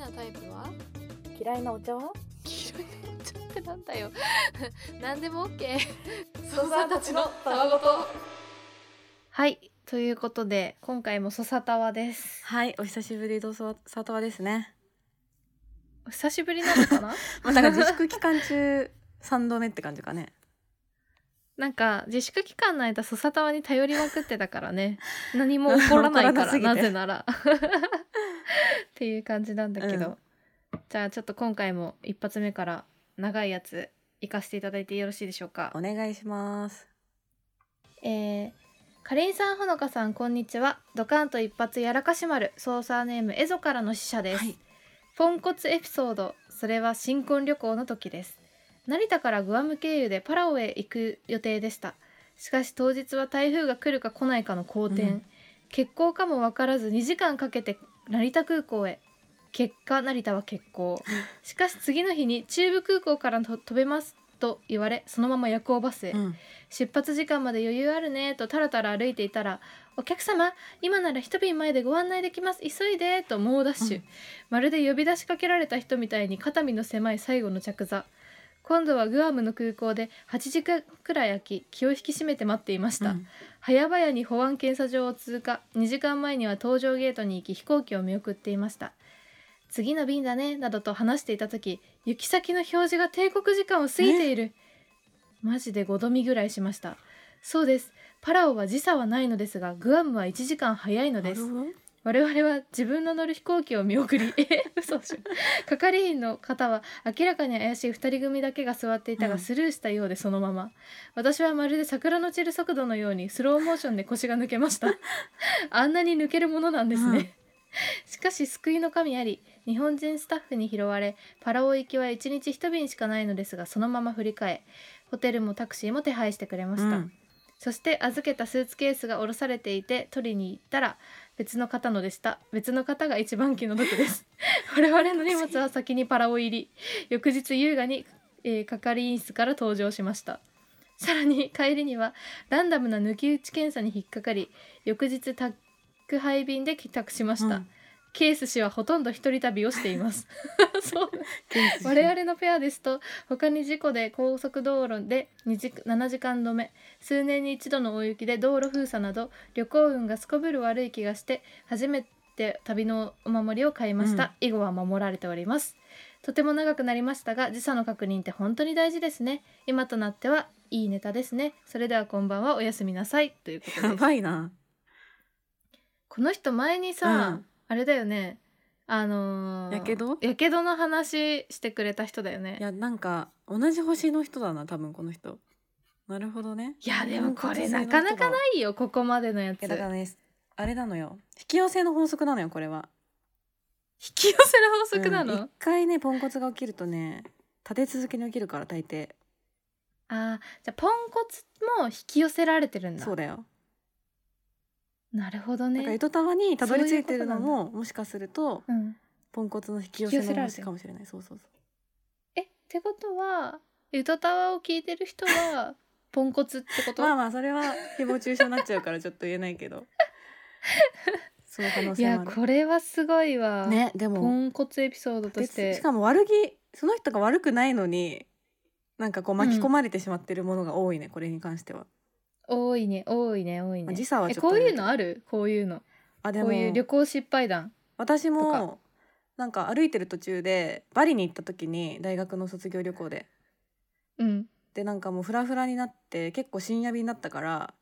なタイプは？嫌いなお茶は？黄色いのちょってなんだよ。何でも OK ソサたちのたわごと。はいということで今回もソサタワです。はいお久しぶりどうぞさとわですね。お久しぶりなのかな？まあなんか自粛期間中三度目って感じかねなんか自粛期間の間ソサタワに頼りまくってたからね。何も起こらないから なぜなら。っていう感じなんだけど、じゃあちょっと今回も一発目から長いやつ行かせていただいてよろしいでしょうか。お願いします。えー、かりんさんほのかさんこんにちは。ドカンと一発やらかし丸操作ネームエゾからの使者です、はい。ポンコツエピソードそれは新婚旅行の時です成田からグアム経由でパラオへ行く予定でした。しかし当日は台風が来るか来ないかの好転、うん。欠航かも分からず2時間かけて成田空港へ。結果成田は欠航。しかし次の日に中部空港からと飛べますと言われそのまま夜行バスへ、うん。出発時間まで余裕あるねとタラタラ歩いていたら「お客様今なら一便前でご案内できます。急いで」と猛ダッシュ、うん。まるで呼び出しかけられた人みたいに肩身の狭い最後の着座今度はグアムの空港で8時間くらい空き気を引き締めて待っていました、うん。早々に保安検査場を通過。2時間前には搭乗ゲートに行き飛行機を見送っていました。次の便だね。などと話していた時行き先の表示が定刻時間を過ぎている。マジで5度見ぐらいしました。そうです。パラオは時差はないのですがグアムは1時間早いのです我々は自分の乗る飛行機を見送り え嘘でしょ係員の方は明らかに怪しい2人組だけが座っていたうん。がスルーしたようでそのまま、私はまるで桜の散る速度のようにスローモーションで腰が抜けました。あんなに抜けるものなんですね、うん。しかし救いの神あり日本人スタッフに拾われパラオ行きは1日1便しかないのですがそのまま振り替えホテルもタクシーも手配してくれました、うん。そして預けたスーツケースが下ろされていて取りに行ったら別の方のでした。別の方が一番気の毒です。我々の荷物は先にパラオ入り。翌日優雅に、えー係員室から登場しました。さらに帰りにはランダムな抜き打ち検査に引っかかり翌日宅配便で帰宅しました、うん。ケース氏はほとんど一人旅をしています。そう。我々のペアですと他に事故で高速道路で2時7時間止め数年に一度の大雪で道路封鎖など旅行運がすこぶる悪い気がして初めて旅のお守りを買いました、以後は守られております。とても長くなりましたが時差の確認って本当に大事ですね。今となってはいいネタですね。それではこんばんは。おやすみなさい。ということやです。ばいな。この人前にさ、うんあれだよね。あのーやけど？やけどの話してくれた人だよね。いやなんか同じ星の人だな多分この人。なるほどね。いやでもこれなかなかないいよここまでのやつ。だからねあれなのよ。引き寄せの法則なのよこれは。引き寄せの法則なの、うん一回ねポンコツが起きるとね立て続けに起きるから大抵。あーじゃあポンコツも引き寄せられてるんだ。そうだよなるほどだからね糸タワにたどり着いてるのももしかするとうん。ポンコツの引き寄せの星かもしれない。そうそうそう。えってことはゆとたわを聞いてる人は ポンコツってこと、まあまあそれは誹謗中傷になっちゃうからちょっと言えないけど。そういう可能い性もあやこれはすごいわ、るねでポもンコツエピソードとして。でしかも悪気その人が悪くないのになんかこう巻き込まれてしまってるものが多いね、これに関しては多いね多いね多いね。まあ時差はえちょっとこういうのある？こういうの。あでも。こういう旅行失敗談。私もなんか歩いてる途中でバリに行った時に大学の卒業旅行で。うん。でなんかもうフラフラになって結構深夜便だったから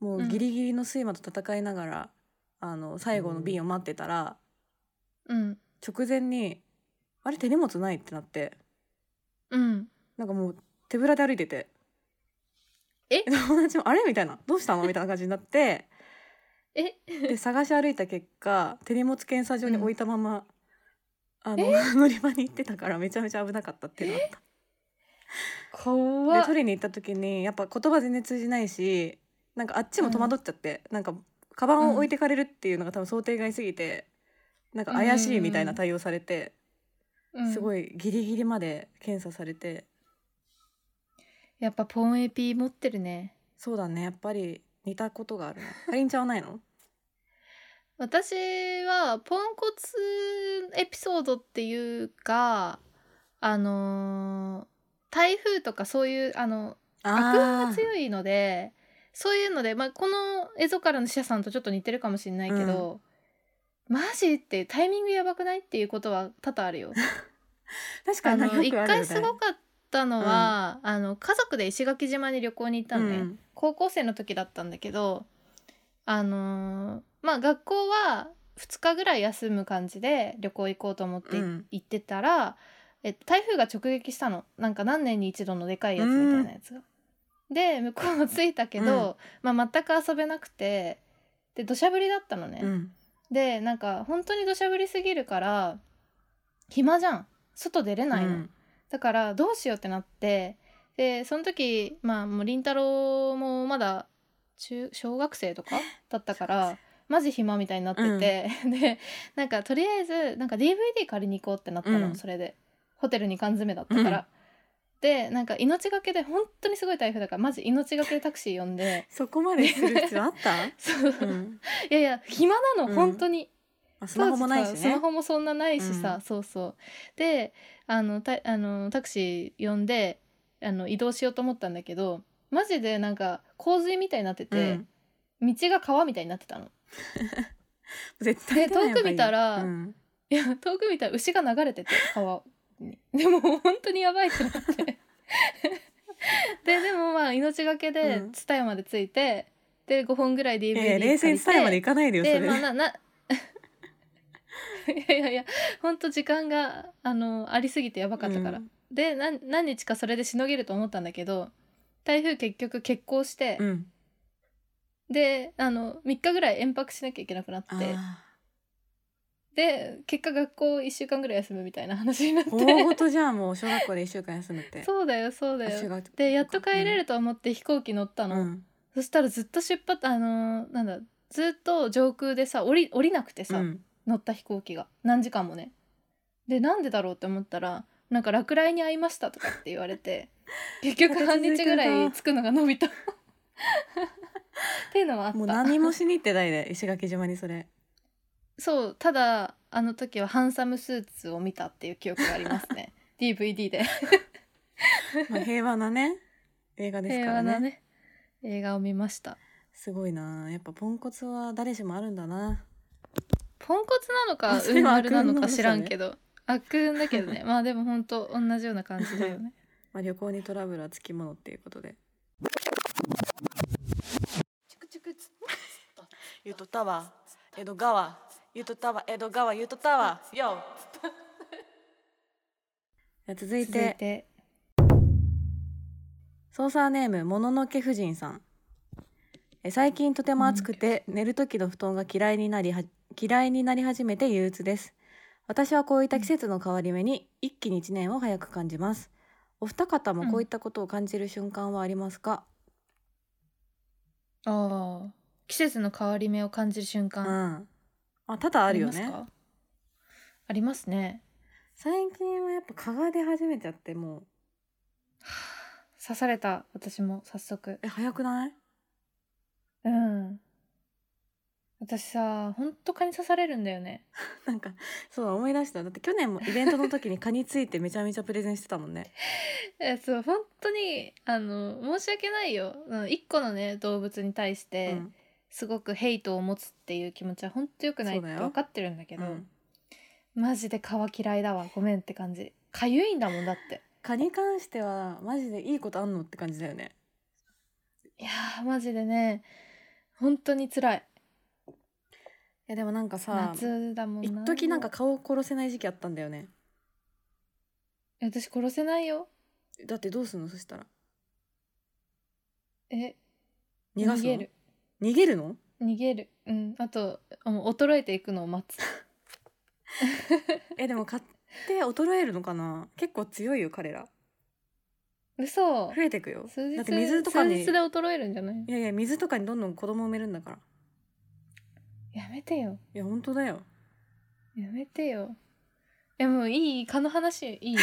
もうギリギリの睡魔と戦いながら、あの最後の便を待ってたら、うん。直前に「あれ手荷物ない?」ってなって。うん。なんかもう手ぶらで歩いててえ？友達 も「あれ?」みたいな「どうしたの?」みたいな感じになって。え？で探し歩いた結果手荷物検査場に置いたまま、あのえ？乗り場に行ってたからめちゃめちゃ危なかったっていうのがあった。怖っ。で取りに行った時にやっぱ言葉全然通じないしなんかあっちも戸惑っちゃって、なんかカバンを置いてかれるっていうのが多分想定外すぎて、なんか怪しいみたいな対応されて、うん。すごいギリギリまで検査されてやっぱポンエピ持ってるね。そうだね。やっぱり似たことがあるなかりんちゃんはないの？私はポンコツエピソードっていうかあのー台風とかそういうあの悪運が強いのでそういうので、まあ、この映像からの死者さんとちょっと似てるかもしれないけど、マジってタイミングやばくない？っていうことは多々あるよ。確かにあの一回すごかったのは、あの家族で石垣島に旅行に行ったのね、うん。高校生の時だったんだけどあのーまあ学校は2日ぐらい休む感じで旅行行こうと思ってうん。行ってたら、え台風が直撃したの。なんか何年に一度のでかいやつみたいなやつが。で向こうも着いたけど、まあ、全く遊べなくてで土砂降りだったのね。うん。でなんか本当に土砂降りすぎるから暇じゃん。外出れないの、うんだからどうしようってなってでその時まあもう凛太郎もまだ中小学生とかだったから マジ暇みたいになってて、でなんかとりあえずなんか DVD 借りに行こうってなったの、うん。それで。ホテルに缶詰だったから。でなんか命がけで本当にすごい台風だからマジ命がけでタクシー呼んで。そこまでする必要あった、そう、うん。いやいや暇なの、うん。本当に。まあ、スマホもないしね。スマホもそんなないしさ、うん。そうそう。であのたあのタクシー呼んであの移動しようと思ったんだけどマジでなんか洪水みたいになってて、道が川みたいになってたの。絶対で遠く見たらうん。いや遠く見たら牛が流れてて川に。でも本当にやばいってなって。ででもまあ命がけでうん。蔦屋まで着いてで5本ぐらい DVD いやいや冷静に伝えまで行かないでよそれ。でまあなないやいや いや本当時間があのありすぎてやばかったから、うん。で何何日かそれでしのげると思ったんだけど台風結局欠航して、うん。であの3日ぐらい延泊しなきゃいけなくなって。あで結果学校1週間ぐらい休むみたいな話になって。ー大事じゃんもう小学校で1週間休むって。そうだよそうだよ。でやっと帰れると思って飛行機乗ったの、うん。そしたらずっと出発あのーなんだずっと上空でさ降り降りなくてさ、うん乗った飛行機が。何時間もね。でなんでだろうって思ったらなんか落雷に遭いましたとかって言われて 結局半日ぐらい着くのが伸びた。っていうのはあった。もう何もしに行ってないで石垣島にそれ。そうただあの時はハンサムスーツを見たっていう記憶がありますね。DVD で。まあ平和なね。映画ですからね。ね。映画を見ました。すごいな。やっぱポンコツは誰しもあるんだなポンコツなのかあそれは運悪なのか知らんけど。悪運だけどね。まあでも本当同じような感じだよね。まあ旅行にトラブルはつきものっていうことで。ゆとたわ。江戸川。ゆとたわ。江戸川。ゆとたわ。よ。続い続いて。て操作ネームもののけ婦人さん。え最近とても暑くて寝る時の布団が嫌いになりは嫌いになり始めて憂鬱です。私はこういった季節の変わり目に一気に一年を早く感じます。お二方もこういったことを感じる瞬間はありますか、ああ季節の変わり目を感じる瞬うん、間あ多々あるよね。ありますね。最近はやっぱ蚊が出始めちゃってもう。刺された。私も早速。え早くない？うん私さほんと蚊に刺されるんだよね。なんかそう思い出した。だって去年もイベントの時に蚊についてめちゃめちゃプレゼンしてたもんね。えそう本当にあの申し訳ないよ。うん一個のね動物に対して、うん。すごくヘイトを持つっていう気持ちは本当良くないって分かってるんだけどうん。マジで蚊は嫌いだわ。ごめんって感じ。かゆいんだもんだって。蚊に関してはマジでいいことあんのって感じだよね。いやーマジでね本当に辛いいやでもなんかさ夏だもんな。一時なんか顔を殺せない時期あったんだよね。え私殺せないよ。だってどうすんの？そしたら。え逃がすの？逃げる。逃げるの？逃げる。うん。あともう衰えていくのを待つ。えでも蚊って衰えるのかな？結構強いよ彼ら。嘘。増えてくよ。だって水とかに数日で衰えるんじゃない？いやいや水とかにどんどん子供産めるんだからやめてよ。いや本当だよ。やめてよ。いやもういい蚊の話いいか、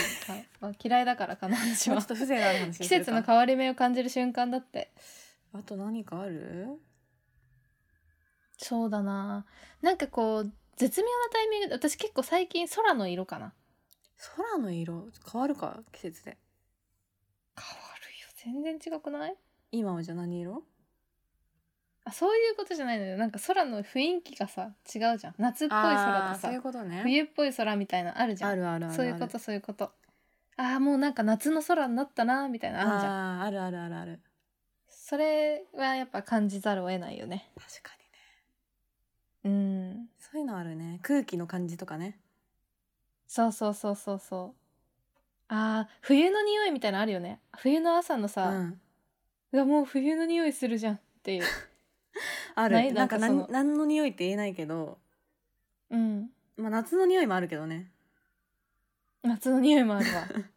まあ、嫌いだから蚊の話は。ちょっと風情がある話季節の変わり目を感じる瞬間だって。あと何かある？そうだな。なんかこう絶妙なタイミングで私結構最近空の色かな。空の色？変わるか季節で。変わるよ。全然違くない？今はじゃあ何色？あそういうことじゃないのよ。なんか空の雰囲気がさ違うじゃん。夏っぽい空とさそういうことね。冬っぽい空みたいなのあるじゃん。あるあるあるそういうことそういうこと。ああもうなんか夏の空になったなみたいな。のあるじゃん。あーあるあるあるある。それはやっぱ感じざるを得ないよね。確かにね。うん。そういうのあるね。空気の感じとかね。そうそうそうそうそう。あー冬の匂いみたいなのあるよね。冬の朝のうさ、ん。うわもう冬の匂いするじゃんっていう あないるなんかなんかその何何の匂いって言えないけど。うん。まあ夏の匂いもあるけどね。夏の匂いもあるわ。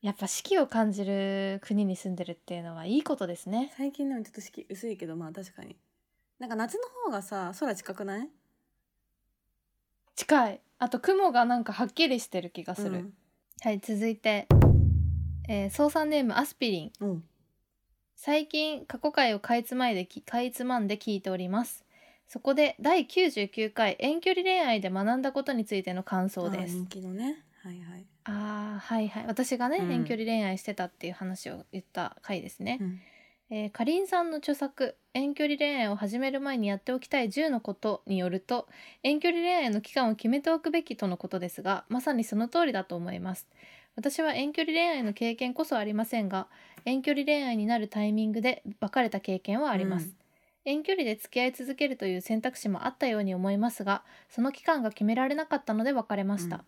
やっぱ四季を感じる国に住んでるっていうのはいいことですね。最近でもちょっと色薄いけどまあ確かに。なんか夏の方がさ空近くない？近い。あと雲がなんかはっきりしてる気がする、うん。はい続いて、えー、操作ネームアスピリン。うん最近過去回をかいつまいできかいつまんで聞いております。そこで第99回遠距離恋愛で学んだことについての感想です。人気のね。はいはい。あーはいはい。私がね、うん。遠距離恋愛してたっていう話を言った回ですね、うん。えーかりんさんの著作「遠距離恋愛を始める前にやっておきたい10のこと」によると遠距離恋愛の期間を決めておくべきとのことですがまさにその通りだと思います私は遠距離恋愛の経験こそありませんが遠距離恋愛になるタイミングで別れた経験はあります、うん。遠距離で付き合い続けるという選択肢もあったように思いますがその期間が決められなかったので別れました、うん。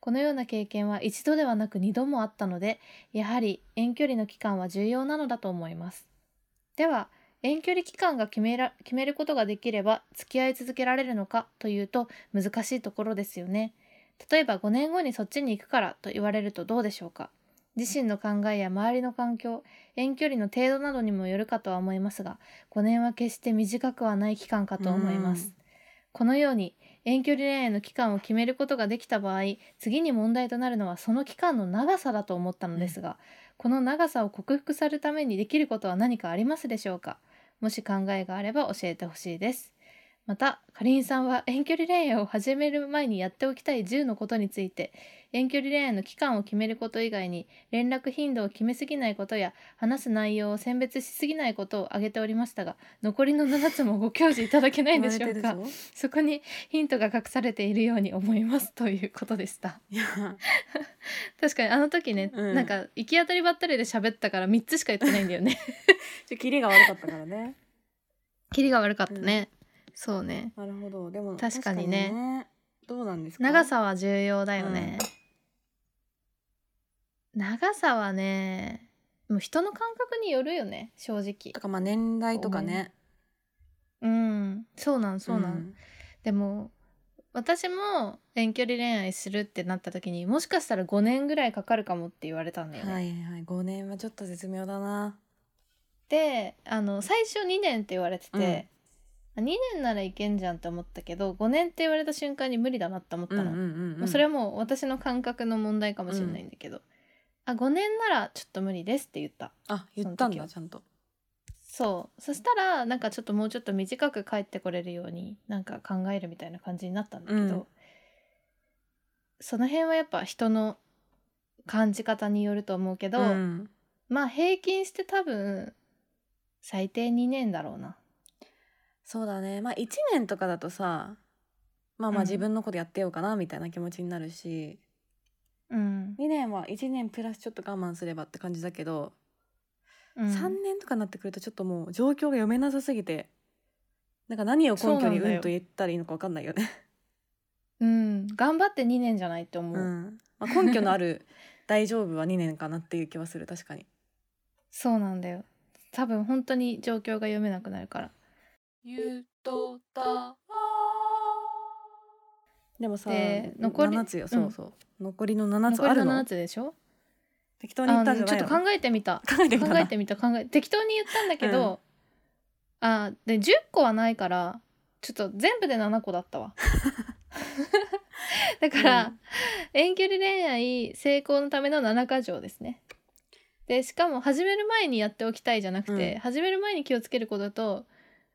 このような経験は一度ではなく二度もあったのでやはり遠距離の期間は重要なのだと思います。では遠距離期間が決めら決めることができれば付き合い続けられるのかというと難しいところですよね例えば5年後にそっちに行くからと言われるとどうでしょうか？自身の考えや周りの環境遠距離の程度などにもよるかとは思いますが5年は決して短くはない期間かと思います、うん。このように遠距離恋愛の期間を決めることができた場合次に問題となるのはその期間の長さだと思ったのですが、この長さを克服するためにできることは何かありますでしょうか？もし考えがあれば教えてほしいですまたかりんさんは遠距離恋愛を始める前にやっておきたい10のことについて遠距離恋愛の期間を決めること以外に連絡頻度を決めすぎないことや話す内容を選別しすぎないことを挙げておりましたが残りの7つもご教示いただけないでしょうか。そこにヒントが隠されているように思いますということでした。確かにあの時ね、うん。なんか行き当たりばったりで喋ったから3つしか言ってないんだよね。ちょキレが悪かったからね。キリが悪かったね、そうね。なるほど。でも確かにね。ね。どうなんですか？長さは重要だよね、長さはねもう人の感覚によるよね正直。とかまあ年代とかね。うん。そうなんそうなん、ん。でも私も遠距離恋愛するってなった時にもしかしたら5年ぐらいかかるかもって言われたんだよね、はいはい。5年はちょっと絶妙だな。であの最初2年って言われてて、2年ならいけんじゃんって思ったけど5年って言われた瞬間に無理だなって思ったの、うんうんうんそれはもう私の感覚の問題かもしれないんだけど、あ5年ならちょっと無理ですって言った。あ言ったんだちゃんと。そう。そしたらなんかちょっともうちょっと短く帰ってこれるようになんか考えるみたいな感じになったんだけど、うん。その辺はやっぱ人の感じ方によると思うけど、うん。まあ平均して多分最低2年だろうなそうだね。まあ1年とかだとさまあまあうん。自分のことやってようかなみたいな気持ちになるし、うん、2年は1年プラスちょっと我慢すればって感じだけど、うん、3年とかになってくるとちょっともう状況が読めなさすぎてなんか何を根拠にうんと言ったらいいのか分かんないよね。うん、頑張って2年じゃないって思う、うん。まあ、根拠のある大丈夫は2年かなっていう気はする確かに。そうなんだよ。多分本当に状況が読めなくなるからゆとたでもさで残り7つよ。うん。そうそう、残りの7つ残りの？あるの7つでしょ？適当に言ったんじゃあちょっと考えてみた。考えてみたな考えてみた。考え適当に言ったんだけど、あで10個はないからちょっと全部で7個だったわ。だから、遠距離恋愛成功のための7か条ですね。でしかも始める前にやっておきたいじゃなくて、うん。始める前に気をつけることと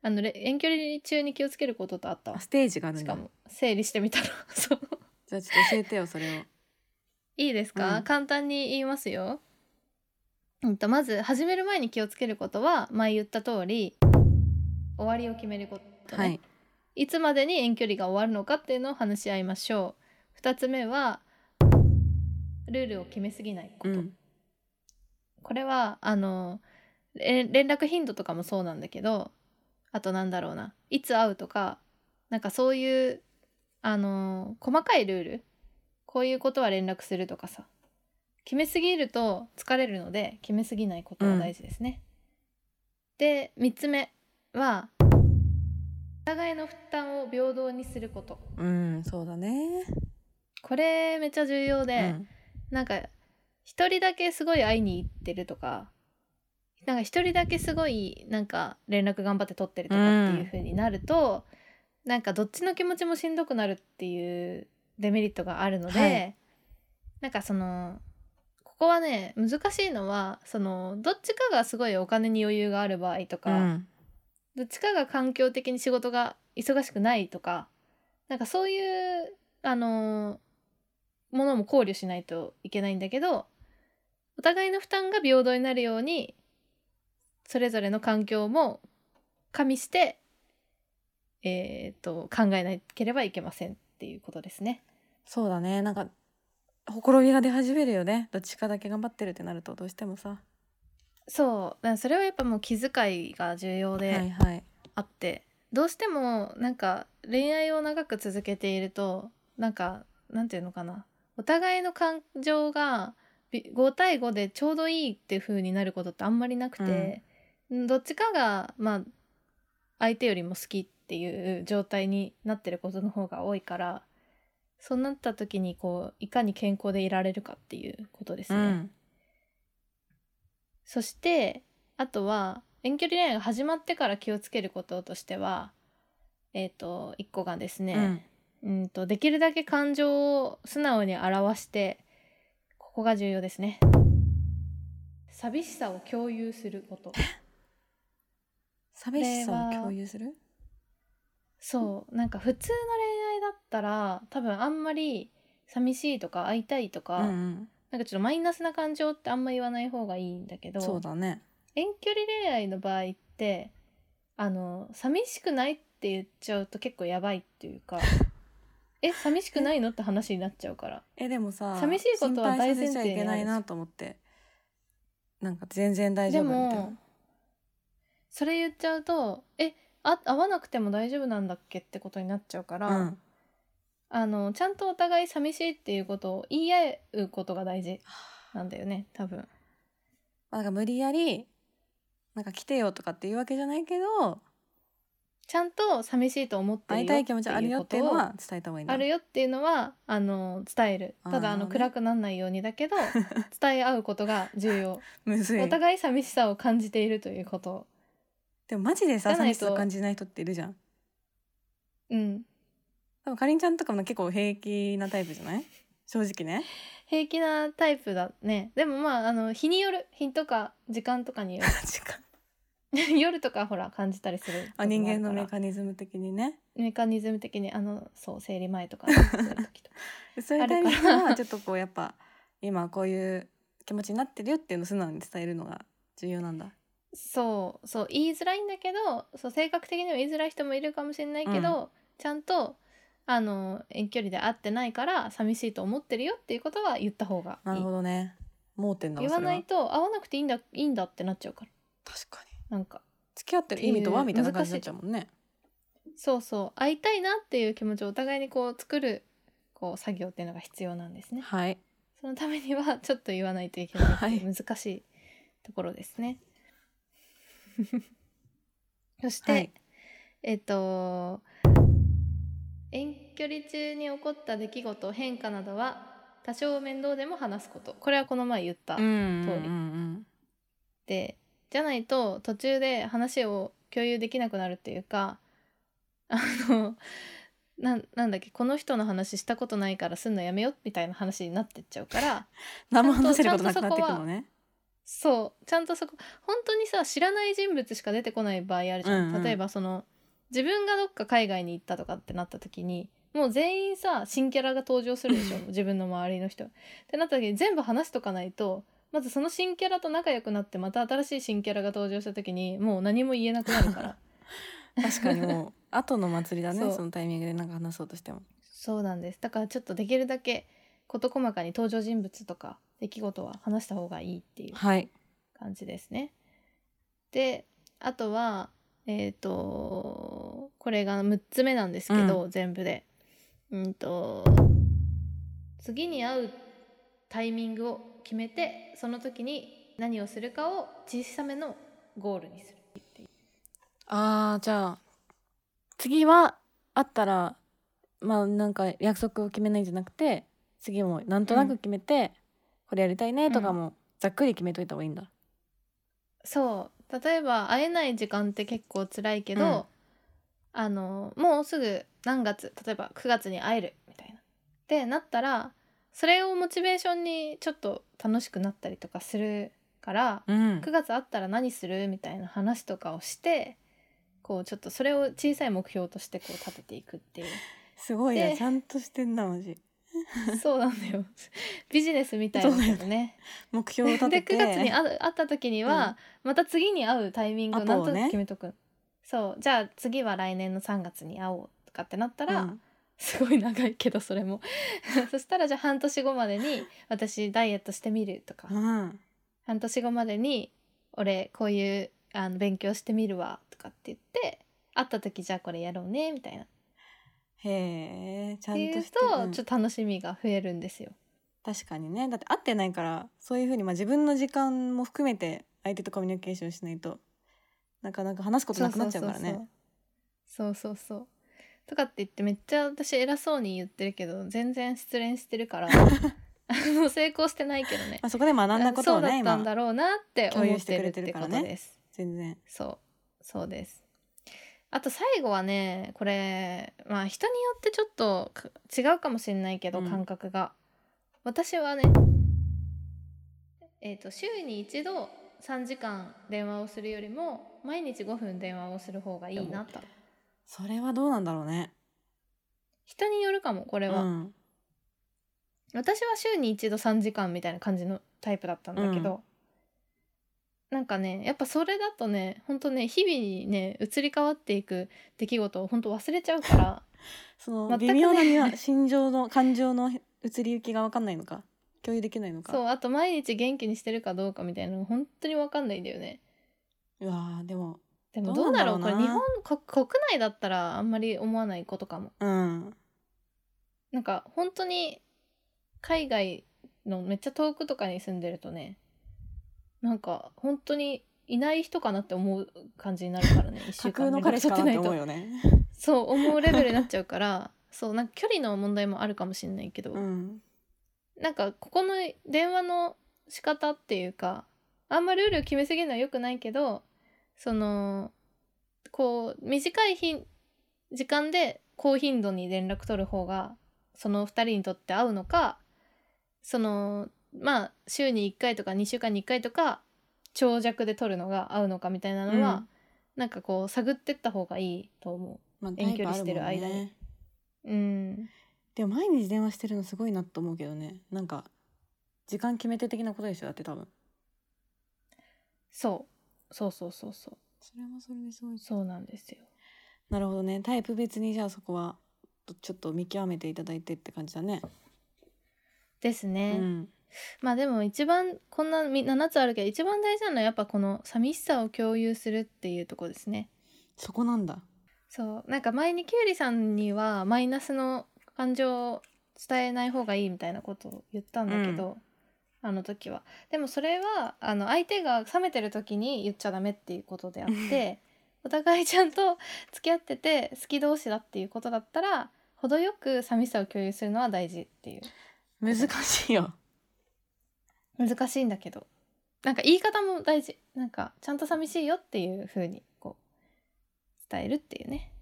あのれ遠距離中に気をつけることとあったわ。あステージがあるんだ。しかも整理してみたら。そう。じゃあちょっと教えてよそれを。いいですか、うん。簡単に言いますよ。うんとまず始める前に気をつけることは前言った通り終わりを決めることね、はい。い、つまでに遠距離が終わるのかっていうのを話し合いましょう。2つ目はルールを決めすぎないこと。うん。これはあのれ連絡頻度とかもそうなんだけどあとなんだろうな。いつ会うとかなんかそういうあの細かいルールこういうことは連絡するとかさ。決めすぎると疲れるので決めすぎないことが大事ですね。で3つ目はお互いの負担を平等にすること。うんそうだね。これめっちゃ重要で、うん。なんか一人だけすごい会いに行ってるとかなんか一人だけすごいなんか連絡頑張って取ってるとかっていう風になると、なんかどっちの気持ちもしんどくなるっていうデメリットがあるので、はい。なんかそのここはね難しいのはそのどっちかがすごいお金に余裕がある場合とか、うん。どっちかが環境的に仕事が忙しくないとかなんかそういうあのものも考慮しないといけないんだけどお互いの負担が平等になるようにそれぞれの環境も加味してえー、と考えなければいけませんっていうことですね。そうだね。なんかほころびが出始めるよね。どっちかだけ頑張ってるってなるとどうしてもさ。そう。それはやっぱもう気遣いが重要で、はいはい。あって。どうしてもなんか恋愛を長く続けているとなんかなんていうのかな。お互いの感情がび5対5でちょうどいいっていう風になることってあんまりなくて、うんどっちかがまあ相手よりも好きっていう状態になってることの方が多いからそうなった時にこういかに健康でいられるかっていうことですね。うん。そしてあとは遠距離恋愛が始まってから気をつけることとしてはえっ、と一個がですね、うん、とできるだけ感情を素直に表してここが重要ですね。寂しさを共有すること寂しさを共有する？そう。なんか普通の恋愛だったら多分あんまり寂しいとか会いたいとか、うんうん。なんかちょっとマイナスな感情ってあんま言わない方がいいんだけどそうだね。遠距離恋愛の場合ってあの寂しくないって言っちゃうと結構やばいっていうか え寂しくないのって話になっちゃうから。えでもさ寂しいことは大前提心配させちゃいけないなと思って。なんか全然大丈で夫みたいな。もそれ言っちゃうとえあ会わなくても大丈夫なんだっけってことになっちゃうから、うん。あのちゃんとお互い寂しいっていうことを言い合うことが大事なんだよね多分。なんか無理やりなんか来てよとかっていうわけじゃないけどちゃんと寂しいと思ってるよ会いたい気持ちあるよっていうのことをは伝えた方がいいんだあるよっていうのはあの伝える。ただあの暗くなんないようにだけど 伝え合うことが重要。お互い寂しさを感じているということでもマジでさ寂しさ感じない人っているじゃん。うん。多分かりんちゃんとかも結構平気なタイプじゃない？正直ね。平気なタイプだね。でもまああの日による日とか時間とかによ 時間。る 夜とかほら感じたりする。あ人間のメメカニズム的にね。メカニズム的にあのそう生理前とかね、そういう時とか。そういうタイミングはちょっとこうやっぱ今こういう気持ちになってるよっていうのを素直に伝えるのが重要なんだそうそう言いづらいんだけどそう性格的には言いづらい人もいるかもしれないけど、ちゃんとあの遠距離で会ってないから寂しいと思ってるよっていうことは言った方がいないるほどね。盲点だわ言わないと会わなくていいんだいいんだってなっちゃうから。確かに。なんか。付き合ってる意味とはみたいな感じになっちゃうもんね。そうそう。会いたいなっていう気持ちをお互いにこう作るこう作業っていうのが必要なんですね。はい。そのためにはちょっと言わないといけない。難しいところですね。そして、はい。えっ、と遠距離中に起こった出来事変化などは多少面倒でも話すこと。これはこの前言った、うんうん通りうん。でじゃないと途中で話を共有できなくなるっていうかあのなんなんだっけこの人の話したことないからすんのやめよみたいな話になってっちゃうから 何も話せることなくなってくるのねそう。ちゃんとそこ本当にさ知らない人物しか出てこない場合あるじゃん、うんうん。例えばその自分がどっか海外に行ったとかってなった時にもう全員さ新キャラが登場するでしょ。自分の周りの人。ってなった時に全部話しとかないとまずその新キャラと仲良くなってまた新しい新キャラが登場した時にもう何も言えなくなるから。確かにもう後の祭りだねそのタイミングでなんか話そうとしても。そうなんです。だからちょっとできるだけ事細かに登場人物とか出来事は話した方がいいっていうはい感じですね。であとはえっ、とこれが6つ目なんですけど、全部で。うんと次に会うタイミングを決めてその時に何をするかを小さめのゴールにするっていう。あーじゃあ次は会ったらまあなんか約束を決めないんじゃなくて次もなんとなく決めて、これやりたいねとかもざっくり決めといた方がいいんだ、そう。例えば会えない時間って結構辛いけど、うん。あのもうすぐ何月例えば9月に会えるみたいな。ってなったらそれをモチベーションにちょっと楽しくなったりとかするから、うん。9月会ったら何するみたいな話とかをしてこうちょっとそれを小さい目標としてこう立てていくっていう。すごいちゃんとしてんなマジ そうなんだよ。ビジネスみたいなね。目標を立てでて9月に会った時には、また次に会うタイミングをなんとなく決めとく、そう。じゃあ次は来年の3月に会おうとかってなったら、うん。すごい長いけどそれも。そしたらじゃあ半年後までに私ダイエットしてみるとか、うん。半年後までに俺こういうあの勉強してみるわとかって言って会った時じゃあこれやろうねみたいな。っへえちゃていうんとしてうん。とちょっと楽しみが増えるんですよ。確かにね。だって会ってないからそういうふうにまあ自分の時間も含めて相手とコミュニケーションしないとなかなか話すことなくなっちゃうからね。そうそうそうとかって言ってめっちゃ私偉そうに言ってるけど全然失恋してるから あの成功してないけどね。まあ、そこで学んだことをねそうだったん今だろうなって思ってるってことです。全然。そう。そうです。あと最後はねこれまあ人によってちょっとか違うかもしれないけどうん。感覚が、私はねえっ、と週に一度3時間電話をするよりも毎日5分電話をする方がいいなと。それはどうなんだろうね。人によるかもこれは、うん。私は週に一度3時間みたいな感じのタイプだったんだけど、なんかねやっぱそれだとねほんとね日々にね移り変わっていく出来事をほんと忘れちゃうから。その全くね。微妙な心情の感情の移り行きが分かんないのか？共有できないのか？そうあと毎日元気にしてるかどうかみたいなの本当に分かんないんだよね。うわーでもでもどうだろうこれ日本こ国内だったらあんまり思わないことかも。うん。なんか本当に海外のめっちゃ遠くとかに住んでるとねなんか本当にいない人かなって思う感じになるからね 一週間架空の彼氏かなって思うよね。そう思うレベルになっちゃうからそうなんか距離の問題もあるかもしれないけど、うん。なんかここの電話の仕方っていうかあんまルールを決めすぎるのは良くないけどそのこう短い日時間で高頻度に連絡取る方がその2人にとって合うのかそのまあ週に1回とか2週間に1回とか長尺で取るのが合うのかみたいなのは、うん。なんかこう探ってった方がいいと思まあ遠距離してる間にね。う。うん。でも毎日電話してるのすごいなと思うけどね。なんか時間決めて的なことでしょだって多分。そう。そうそうそうそう。それもそれですごいそうなんですよ。なるほどね。タイプ別にじゃあそこはちょっと見極めていただいてって感じだね。ですね。うんまあでも一番こんなみ7つあるけど一番大事なのはやっぱこの寂しさを共有するっていうところですね。そこなんだそうなんか前にきゅうりさんにはマイナスの感情を伝えない方がいいみたいなことを言ったんだけど、あの時は。でもそれはあの相手が冷めてる時に言っちゃダメっていうことであってお互いちゃんと付き合ってて好き同士だっていうことだったら程よく寂しさを共有するのは大事っていう。難しいよ難しいんだけど。なんか言い方も大事。なんかちゃんと寂しいよっていう風にこう伝えるっていうね。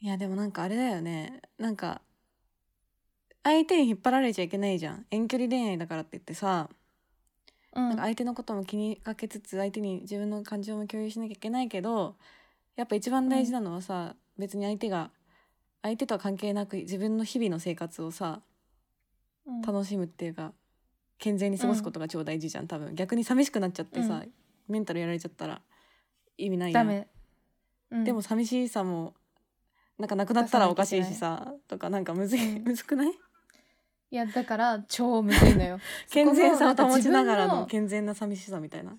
いやでもなんかあれだよね。なんか相手に引っ張られちゃいけないじゃん。遠距離恋愛だからって言ってさ。うん。なんか相手のことも気にかけつつ相手に自分の感情も共有しなきゃいけないけどやっぱ一番大事なのはさ、別に相手が相手とは関係なく自分の日々の生活をさうん。楽しむっていうか健全に過ごすことが超大事じゃん。多分。逆に寂しくなっちゃってさ、うん。メンタルやられちゃったら意味ないやん。でも寂しさもなんかなくなったらおかしいしさとかなんかむずい、うん。むずくない？いやだから超むずいのよ。健全さを保ちながらの健全な寂しさみたいな。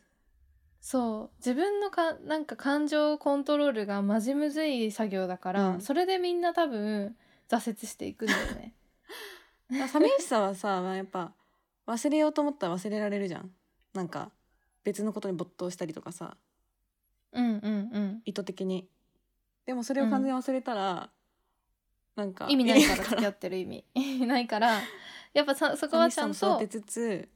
そう。自分のかなんか感情コントロールがマジむずい作業だから、うん。それでみんな多分挫折していくんだよね。寂しさはさまあやっぱ忘れようと思ったら忘れられるじゃん。なんか別のことに没頭したりとかさ。うんうんうん。意図的に。でもそれを完全に忘れたら、なんか意味ないから付き合ってる意味。ないからやっぱさそこはちゃんとつつ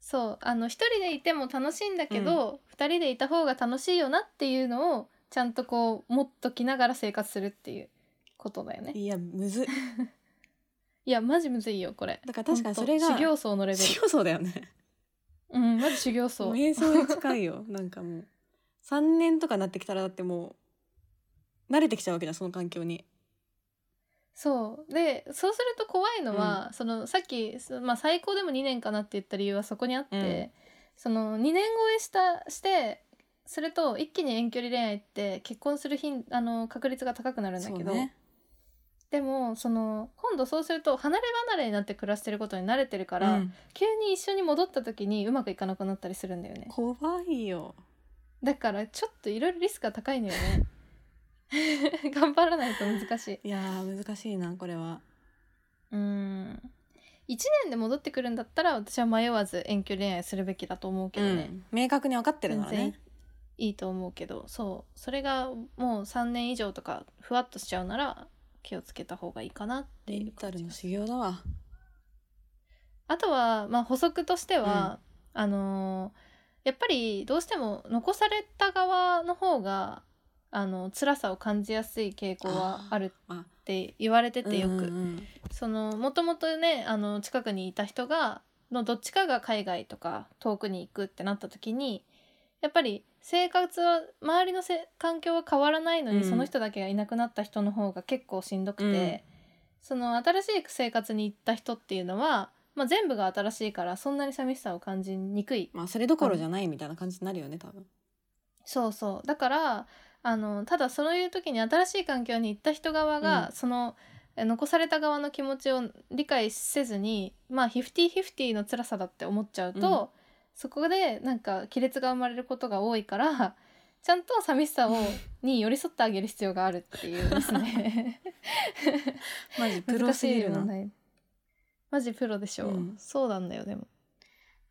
そうあの一人でいても楽しいんだけど、二人でいた方が楽しいよなっていうのをちゃんとこう持っときながら生活するっていうことだよね。いやむずっ いやマジむずいよこれ。だから確かにそれが修行僧のレベル。修行僧だよね。うんマジ修行僧。瞑想に近いよ。なんかもう。3年とかなってきたらだってもう慣れてきちゃうわけじゃんその環境に。そう。でそうすると怖いのは、そのさっき、そまあ、最高でも2年かなって言った理由はそこにあって、うん。その2年超えしたしてすると一気に遠距離恋愛って結婚する頻あの確率が高くなるんだけど、ねでもその今度そうすると離れ離れになって暮らしてることに慣れてるから、うん。急に一緒に戻った時にうまくいかなくなったりするんだよね。怖いよ。だからちょっといろいろリスクが高いのよね。頑張らないと難しい。いやー難しいなこれは。うん。1年で戻ってくるんだったら私は迷わず遠距離恋愛するべきだと思うけどね、うん。明確に分かってるなら全然ねいいと思うけどそう。それがもう3年以上とかふわっとしちゃうなら気をつけた方がいいかなっていう感じタルの修行だわ。あとは、まあ、補足としては、あのーやっぱりどうしても残された側の方があの辛さを感じやすい傾向はあるあって言われててよく、うんうん。そのもともとねあの近くにいた人がのどっちかが海外とか遠くに行くってなった時にやっぱり生活は周りのせ環境は変わらないのに、うん。その人だけがいなくなった人の方が結構しんどくて、うん。その新しい生活に行った人っていうのは、まあ、全部が新しいからそんなに寂しさを感じにくい。まあそれどころじゃないみたいな感じになるよね多分。そうそう。だからあのただそういう時に新しい環境に行った人側が、うん。そのえ残された側の気持ちを理解せずにまあ50-50の辛さだって思っちゃうと、うんそこでなんか亀裂が生まれることが多いから ちゃんと寂しさをに寄り添ってあげる必要があるっていうですね。マジプロすぎるな。マジプロでしょ、う。ん。そうなんだよでも。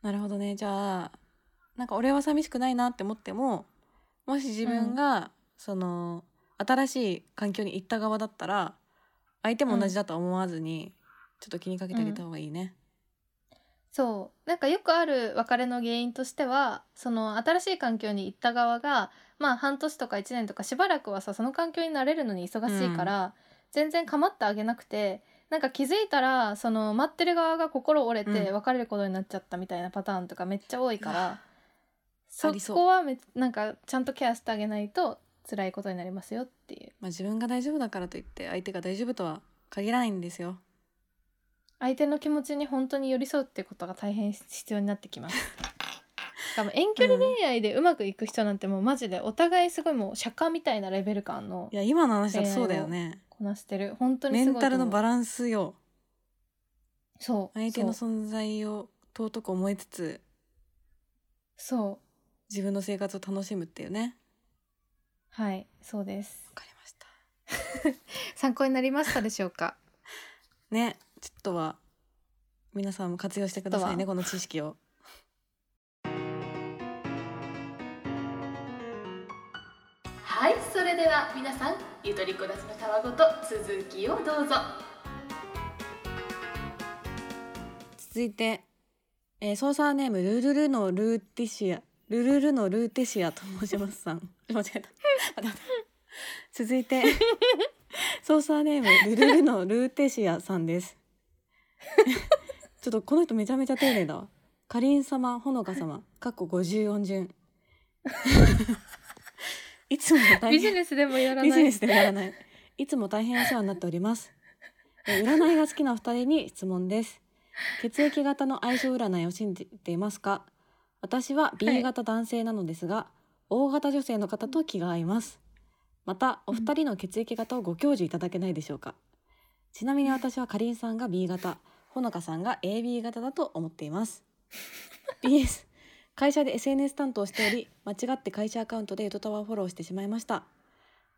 なるほどね。じゃあなんか俺は寂しくないなって思ってももし自分が、その新しい環境に行った側だったら相手も同じだとは思わずに、ちょっと気にかけてあげた方がいいね。そう。なんかよくある別れの原因としてはその新しい環境に行った側がまあ半年とか1年とかしばらくはさその環境に慣れるのに忙しいから、全然構ってあげなくてなんか気づいたらその待ってる側が心折れてうん。別れることになっちゃったみたいなパターンとかめっちゃ多いから、そありそう。こはめなんかちゃんとケアしてあげないと辛いことになりますよっていう。まあ、自分が大丈夫だからといって相手が大丈夫とは限らないんですよ。相手の気持ちに本当に寄り添うってことが大変必要になってきます。しかも遠距離恋愛でうまくいく人なんてもうマジでお互いすごいもう釈迦みたいなレベル感のいや今の話だとそうだよね。こなしてる本当にメンタルのバランスよ。そう相手の存在を尊く思いつつそう自分の生活を楽しむっていうね。はいそうですわかりました。参考になりましたでしょうか？ねちょっとは皆さんも活用してくださいねこの知識を。はいそれでは皆さんゆとりこだちのたわごと続きをどうぞ。続いて、えー、操作ネームルルルのルーティシアルルルのルーテシアと申しますさん。間違えた。続いて 操作ネームルルルのルーテシアさんですちょっとこの人めちゃめちゃ丁寧だわ。かりん様ほのか様かっこ54順。いつも大変。ビジネスでもやらない。ビジネスでもやらない。いつも大変お世話になっております。え占いが好きなお二人に質問です。血液型の相性占いを信じていますか？私は B 型男性なのですが、O 型女性の方と気が合います。またお二人の血液型をご教授いただけないでしょうか、ちなみに私はかりんさんが B 型ほのかさんが AB 型だと思っています。PS 会社で SNS 担当をしており間違って会社アカウントでゆとたわをフォローしてしまいました。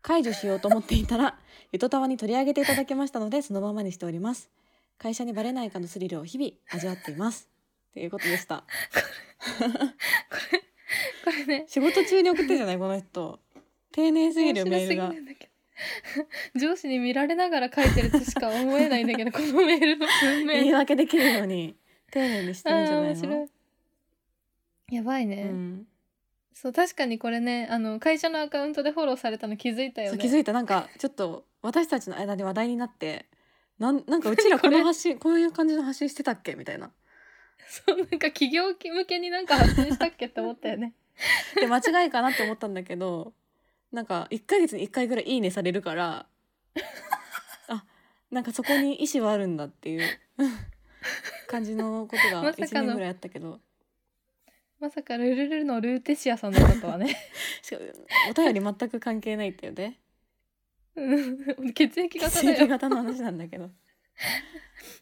解除しようと思っていたらゆとたわに取り上げていただけましたのでそのままにしております。会社にバレないかのスリルを日々味わっています。っていうことでした。これね。仕事中に送ってるじゃないこの人。丁寧すぎるよメールが。るんだけど 上司に見られながら書いてるとしか思えないんだけど このメールの文言い面訳できるように丁寧にしてるんじゃないの？やばいね、うん、そう確かにこれねあの会社のアカウントでフォローされたの気づいたよね。気づいた。なんかちょっと私たちの間で話題になってなんなんかうちら この発信こういう感じの発信してたっけ？みたいな。そうなんか企業向けになんか発信したっけって思ったよね。で間違いかなって思ったんだけどなんか1ヶ月に1回ぐらい「いいね」されるから あなんかそこに意思はあるんだっていう感じのことが1まさかの年ぐらいあったけど。まさかルルルのルーテシアさんだったとはね。しかもお便り全く関係ないっていうね。うん。血液型血液型の話なんだけど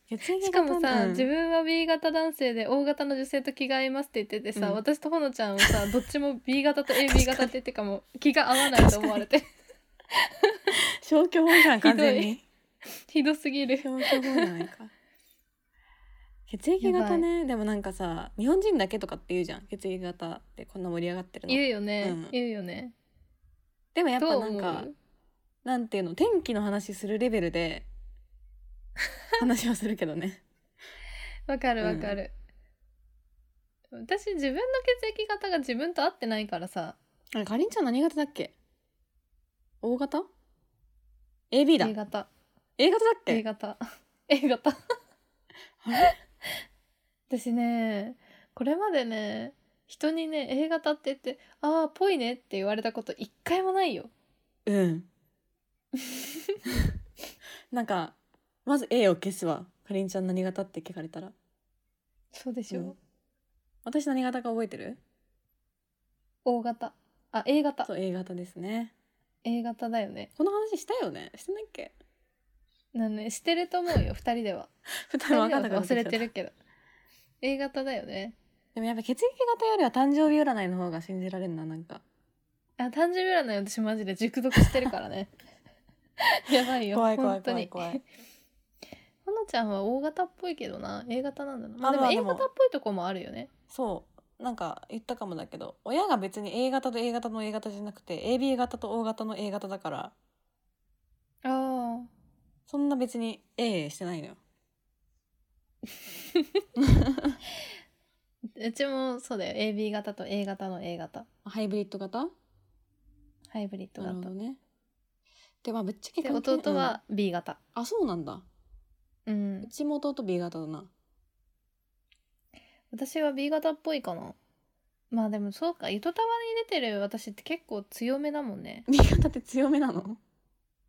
しかもさ、うん。自分は B 型男性で O 型の女性と気が合いますって言っててさ、うん。私とほのちゃんはさ どっちも B 型と AB 型って言ってかも気が合わないと思われて。消去法じゃん完全に。ひどすぎる。消去法じゃないか。血液型ね。でもなんかさ日本人だけとかって言うじゃん。血液型ってこんな盛り上がってるの。言うよね、うん。言うよね。でもやっぱなんかなんていうの天気の話するレベルで 話はするけどね。わかるわかる、私自分の血液型が自分と合ってないからさ。あれかりんちゃん何型だっけ？O 型 ?AB だ。A 型。A 型だっ A け型。A 型。あれ？私ねこれまでね人にね A 型って言って「ああぽいね」って言われたこと一回もないよ。うん。なんかまず A を消すわ。かりんちゃん何型って聞かれたら。そうでしょ、うん。私何型か覚えてる？O 型。あ A 型。そう A 型ですね。A 型だよね。この話したよね？してないっけ？なんねしてると思うよ二人では。二二人では忘れてるけど。A 型だよね。でもやっぱ血液型よりは誕生日占いの方が信じられるななんか。あ誕生日占い私マジで熟読してるからね。やばいよ怖い怖い本当に。怖い怖いほのちゃんは O 型っぽいけどな。A 型なんだな。まあでもまあ A 型っぽいとこもあるよね。そう。なんか言ったかもだけど親が別に A 型と A 型の A 型じゃなくて AB 型と O 型の A 型だから。ああそんな別に A してないのよ。うちもそうだよ。AB 型と A 型の A 型。ハイブリッド型？ハイブリッド型。ね。でまあぶっちゃけ弟は B 型。うんあそうなんだうん。うちも弟 B 型だな。私は B 型っぽいかな。まあでもそうか糸タワに出てる私って結構強めだもんね。B 型って強めなの？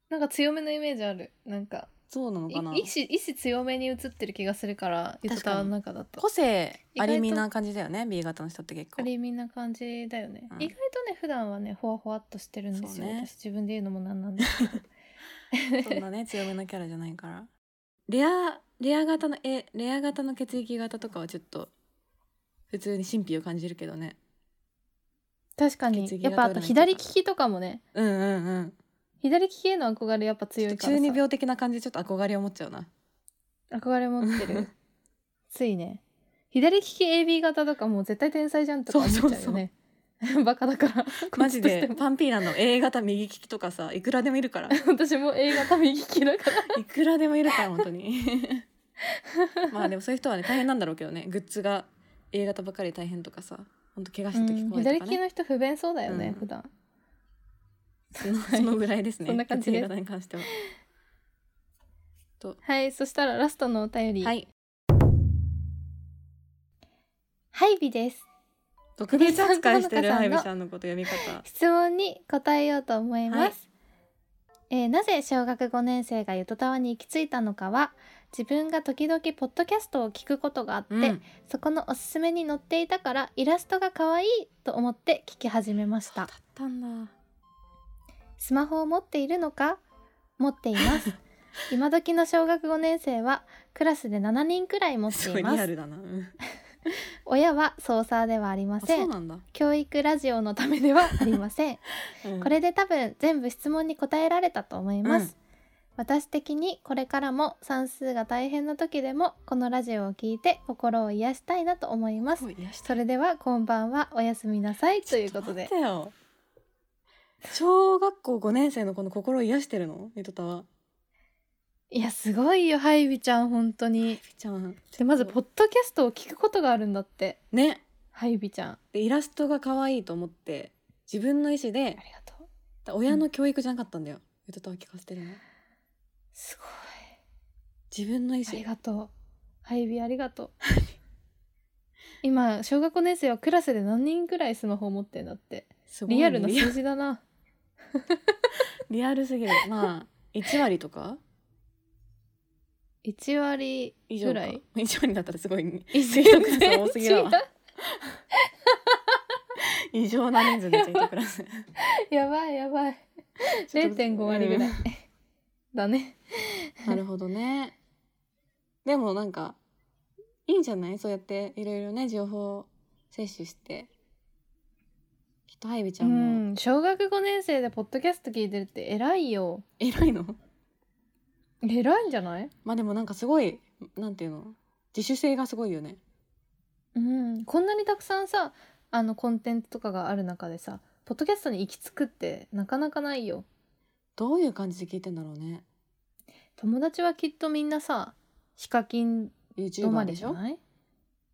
なんか強めのイメージある。なんかそうなのかな？い意志意志強めに映ってる気がするから糸タワの中だと。個性ありみな感じだよね B 型の人って結構。ありみな感じだよね、うん。意外とね普段はねほわほわっとしてるんですよ、ね。私自分で言うのもなんなんですけど。そんなね強めのキャラじゃないからレアレア型のえレア型の血液型とかはちょっと普通に神秘を感じるけどね。確かに。やっぱあと左利きとかもね。うんうんうん。左利きへの憧れやっぱ強いからさ。中二病的な感じでちょっと憧れを持っちゃうな。憧れ持ってる。ついね。左利き AB 型とかもう絶対天才じゃんとか思っちゃうよね バカだから。マジで。パンピーラの A 型右利きとかさいくらでもいるから。私も A 型右利きだから。いくらでもいるから本当に。まあでもそういう人はね大変なんだろうけどね。グッズが A 型ばかり大変とかさ本当怪我した時うん怖いとかね、左利きの人不便そうだよね、うん。普段。そのそのぐらいですねそんな感じです。血液型に関してははいそしたらラストのお便り。はい。ハイビです特別扱いしてるハイビさんのこと読み方。質問に答えようと思います、えーなぜ小学5年生がゆとたわに行き着いたのかは自分が時々ポッドキャストを聞くことがあって、うん。そこのおすすめに載っていたからイラストが可愛いと思って聞き始めました。だったんだ。スマホを持っているのか？持っています。今時の小学5年生はクラスで7人くらい持ってす。ごいいますリアルだな、うん 親は操作ではありまあせそうんなんだ、教育ラジオのためではありません。うん。これで多分全部質問に答えられたと思います、うん。私的にこれからも算数が大変な時でもこのラジオを聞いて心を癒したいなと思います。すごい癒したそれではこんばんはおやすみなさいということで。待ってよ。小学校5年生の子の心を癒してるの？ゆとたわいやすごいよハイビちゃん本当に。ちゃん。でまずポッドキャストを聞くことがあるんだって。ね。ハイビちゃん。あでイラストが可愛いと思って自分の意思でりがとう。親の教育じゃなかったんだよ、ゆとたわ聞かせてるの。すご自分の意いあり思がとう。ハイビありがとう。今小学5年生はクラスで何人くらいスマホを持ってんだって。すごいね。リアルな数字だな。リアル。すぎる。まあ1割とか？1割ぐらい？1割だったらすごい異生徒数多すぎるわ。異常な人数でついてクラスやばいやばい。ちょっと0.5割ぐらい。うんだね。なるほどね。でもなんかいいんじゃない？そうやっていろいろね情報摂取して。きっとハイビちゃうんも。ん。小学5年生でポッドキャスト聞いてるって偉いよ。偉いの？偉いんじゃない？まあでもなんかすごいなんていうの？自主性がすごいよね。うんこんなにたくさんさあのコンテンツとかがある中でさポッドキャストに行き着くってなかなかないよ。どういう感じで聞いてんだろうね。友達はきっとみんなさヒカキン止まりじゃない？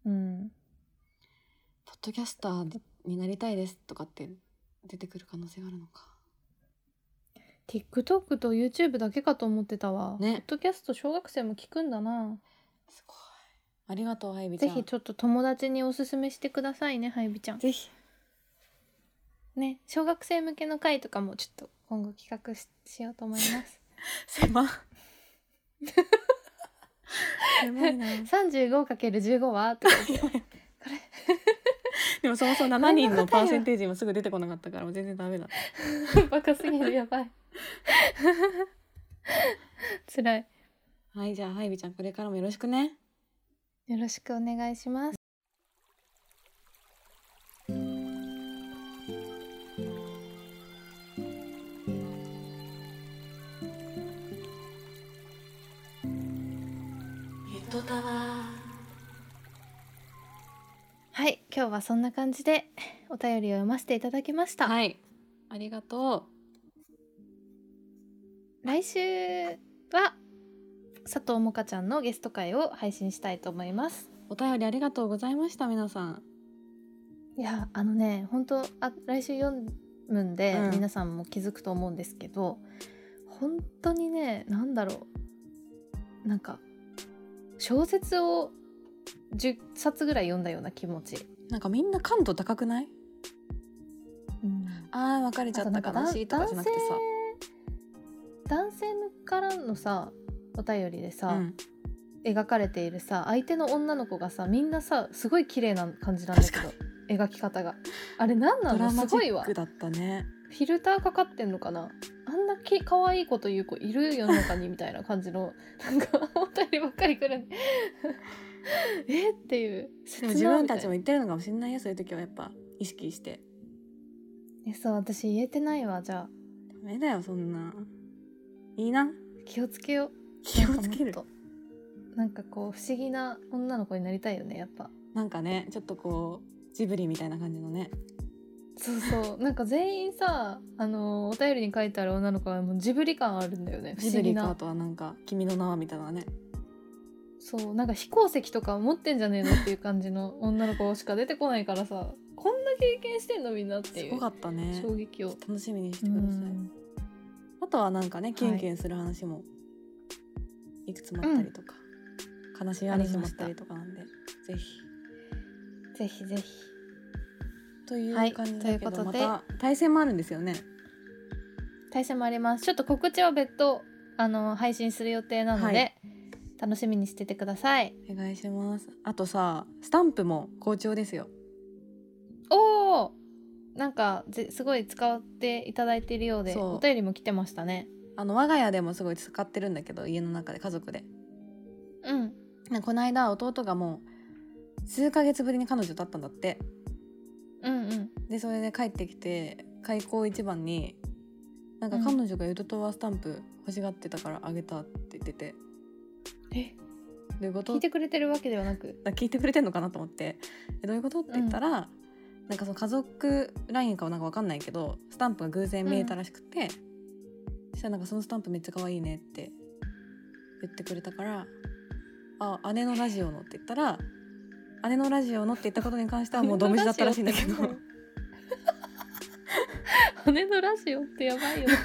うん。ポッドキャスターになりたいですとかって出てくる可能性があるのか TikTok と YouTube だけかと思ってたわ、ね。ポッドキャスト小学生も聞くんだな。すごい。ありがとうハイビちゃん。ぜひちょっと友達におすすめしてくださいねハイビちゃん。ぜひ。ね小学生向けの回とかもちょっと今後企画ししようと思います。狭狭いな。35×15 はとか言って。でもそもそも7人のパーセンテージもすぐ出てこなかったからもう全然ダメだバカすぎるやばい 辛い。はいじゃあハイビちゃんこれからもよろしくね。よろしくお願いします。ゆとたわはい今日はそんな感じでお便りを読ませていただきました、はいありがと来週は佐藤もかちゃんのゲスト会を配信したいと思います。うお便りありがとうございました皆さん。いやあのね本当あ来週読むんで、うん。皆さんも気づくと思うんですけど本当にねなんだろう。なんか小説を10冊ぐらい読んだような気持ち、なんかみんな感度高くない？うん、あー別れちゃった悲しいとかじゃなくてさ男性からのさお便りでさ、うん。描かれているさ相手の女の子がさみんなさすごい綺麗な感じなんだけど描き方が。あれ何なの？すごいわ。だったね。フィルターかかってんのかな？あんなき可愛いこと言う子いる世の中にみたいな感じのなんかお便りばっかり来るんで え？っていう。でも自分たちも言ってるのかもしれないよそういう時はやっぱ意識して。えそう私言えてないわじゃあ。ダメだよそんないいな。気をつけよう。気をつける。なんかもっと。なんかこう不思議な女の子になりたいよねやっぱ。なんかねちょっとこうジブリみたいな感じのね。そうそう。なんか全員さあのお便りに書いてある女の子はもうジブリ感あるんだよね不思議な。とはなんか「君の名は」みたいなね。そう。なんか飛行石とか持ってんじゃねえのっていう感じの女の子しか出てこないからさこんな経験してんのみんなっていう。すごかったね。衝撃を。楽しみにしうてください。んあとはなんかねキュンキュンする話もいくつもあったりとか、悲しい話もあったりとかなんで、ぜひ。ぜひぜひ。というはい感じだけど、といまた対戦もあるんですよね。対戦もあります。ちょっと告知は別途あの配信する予定なので、はい。楽しみにしててください。お願いします。あとさスタンプも好調ですよ。おおなんかぜすごい使っていただいているようでお便りも来てましたね。あの我が家でもすごい使ってるんだけど家の中で家族で。うん。この間弟がもう数ヶ月ぶりに彼女と会ったんだって。うんうん。でそれで帰ってきて開口一番になんか彼女がゆととわスタンプ欲しがってたからあげたって言ってて。え？どういうこと？聞いてくれてるわけではなく。だ聞いてくれてんのかなと思って。えどういうこと？って言ったら、なんかその家族 LINE かはなんか分かんないけどスタンプが偶然見えたらしくて、そしたらなんかそのスタンプめっちゃ可愛いねって言ってくれたから「あ姉のラジオの」って言ったら「姉のラジオの」って言ったことに関してはもうドムジだったらしいんだけど。姉のラジオってやばいよね。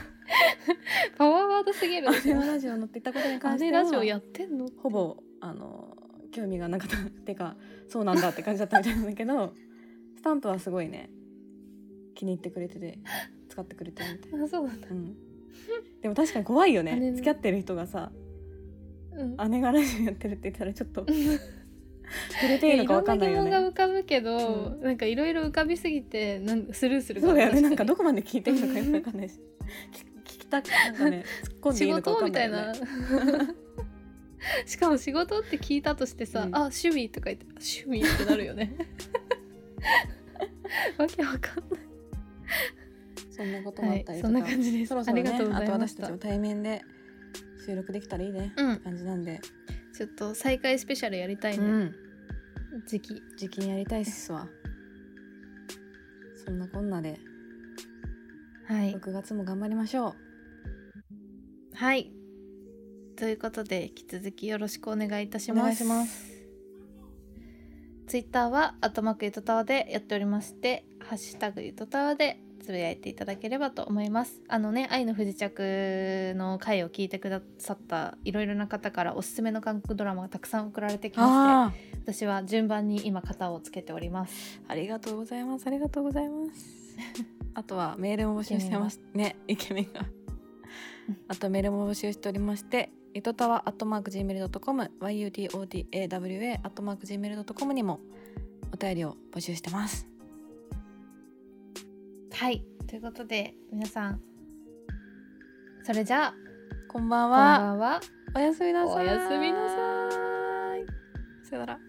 パワーワードすぎる。姉のラジオのって言ったことに関しては姉ラジオやってんのほぼあの興味がなかった。っていうかそうなんだって感じだったみたいなんだけどスタンプはすごいね。気に入ってくれてて使ってくれてるみたい、あそうなんだ。うん、でも確かに怖いよね。付き合ってる人がさうん。姉がラジオやってるって言ったらちょっと 触れていいのか分かんないよろんな疑問がね浮かぶけど、うなんかいろいろ浮かびすぎてなんスルーするそうだよね。なんか確どこまで聞いていいのかよく分かんないし。聞 聞きたくなんかね突っ込んでいい仕のか分かんないい事みたなよね。しかも仕事って聞いたとしてさ「うん。あ趣味」とか言って「趣味」ってなるよね わけわかんない。そんなこともあったりとか、はいそんな感じです。そろそろねありがとうございました。あと私たちも対面で収録できたらいいね、うん。って感じなんで、ちょっと再開スペシャルやりたいね、うん。時期。時期にやりたいっすわ。そんなこんなで。はい。6月も頑張りましょはい。ということで引き続きよろしくお願いいたしうます。お願いしますツイッターは「アットマークゆとたわ」でやっておりまして「ハッシュタグゆとたわ」でつぶやいていただければと思います。あのね「愛の不時着」の回を聞いてくださったいろいろな方からおすすめの韓国ドラマがたくさん送られてきましてあ私は順番に今型をつけております。ーありがとうございます。ありがとうございます。あとはメールも募集してます。ねイケメンが。あとメールも募集しておりましてゆとたわアットマーク Gmail.com yutotawa アットマーク Gmail.com にもお便りを募集してます。はい。ということで皆さんそれじゃあこんばんこんはばんは。おやすみなさい。おやすみなさい。さよなら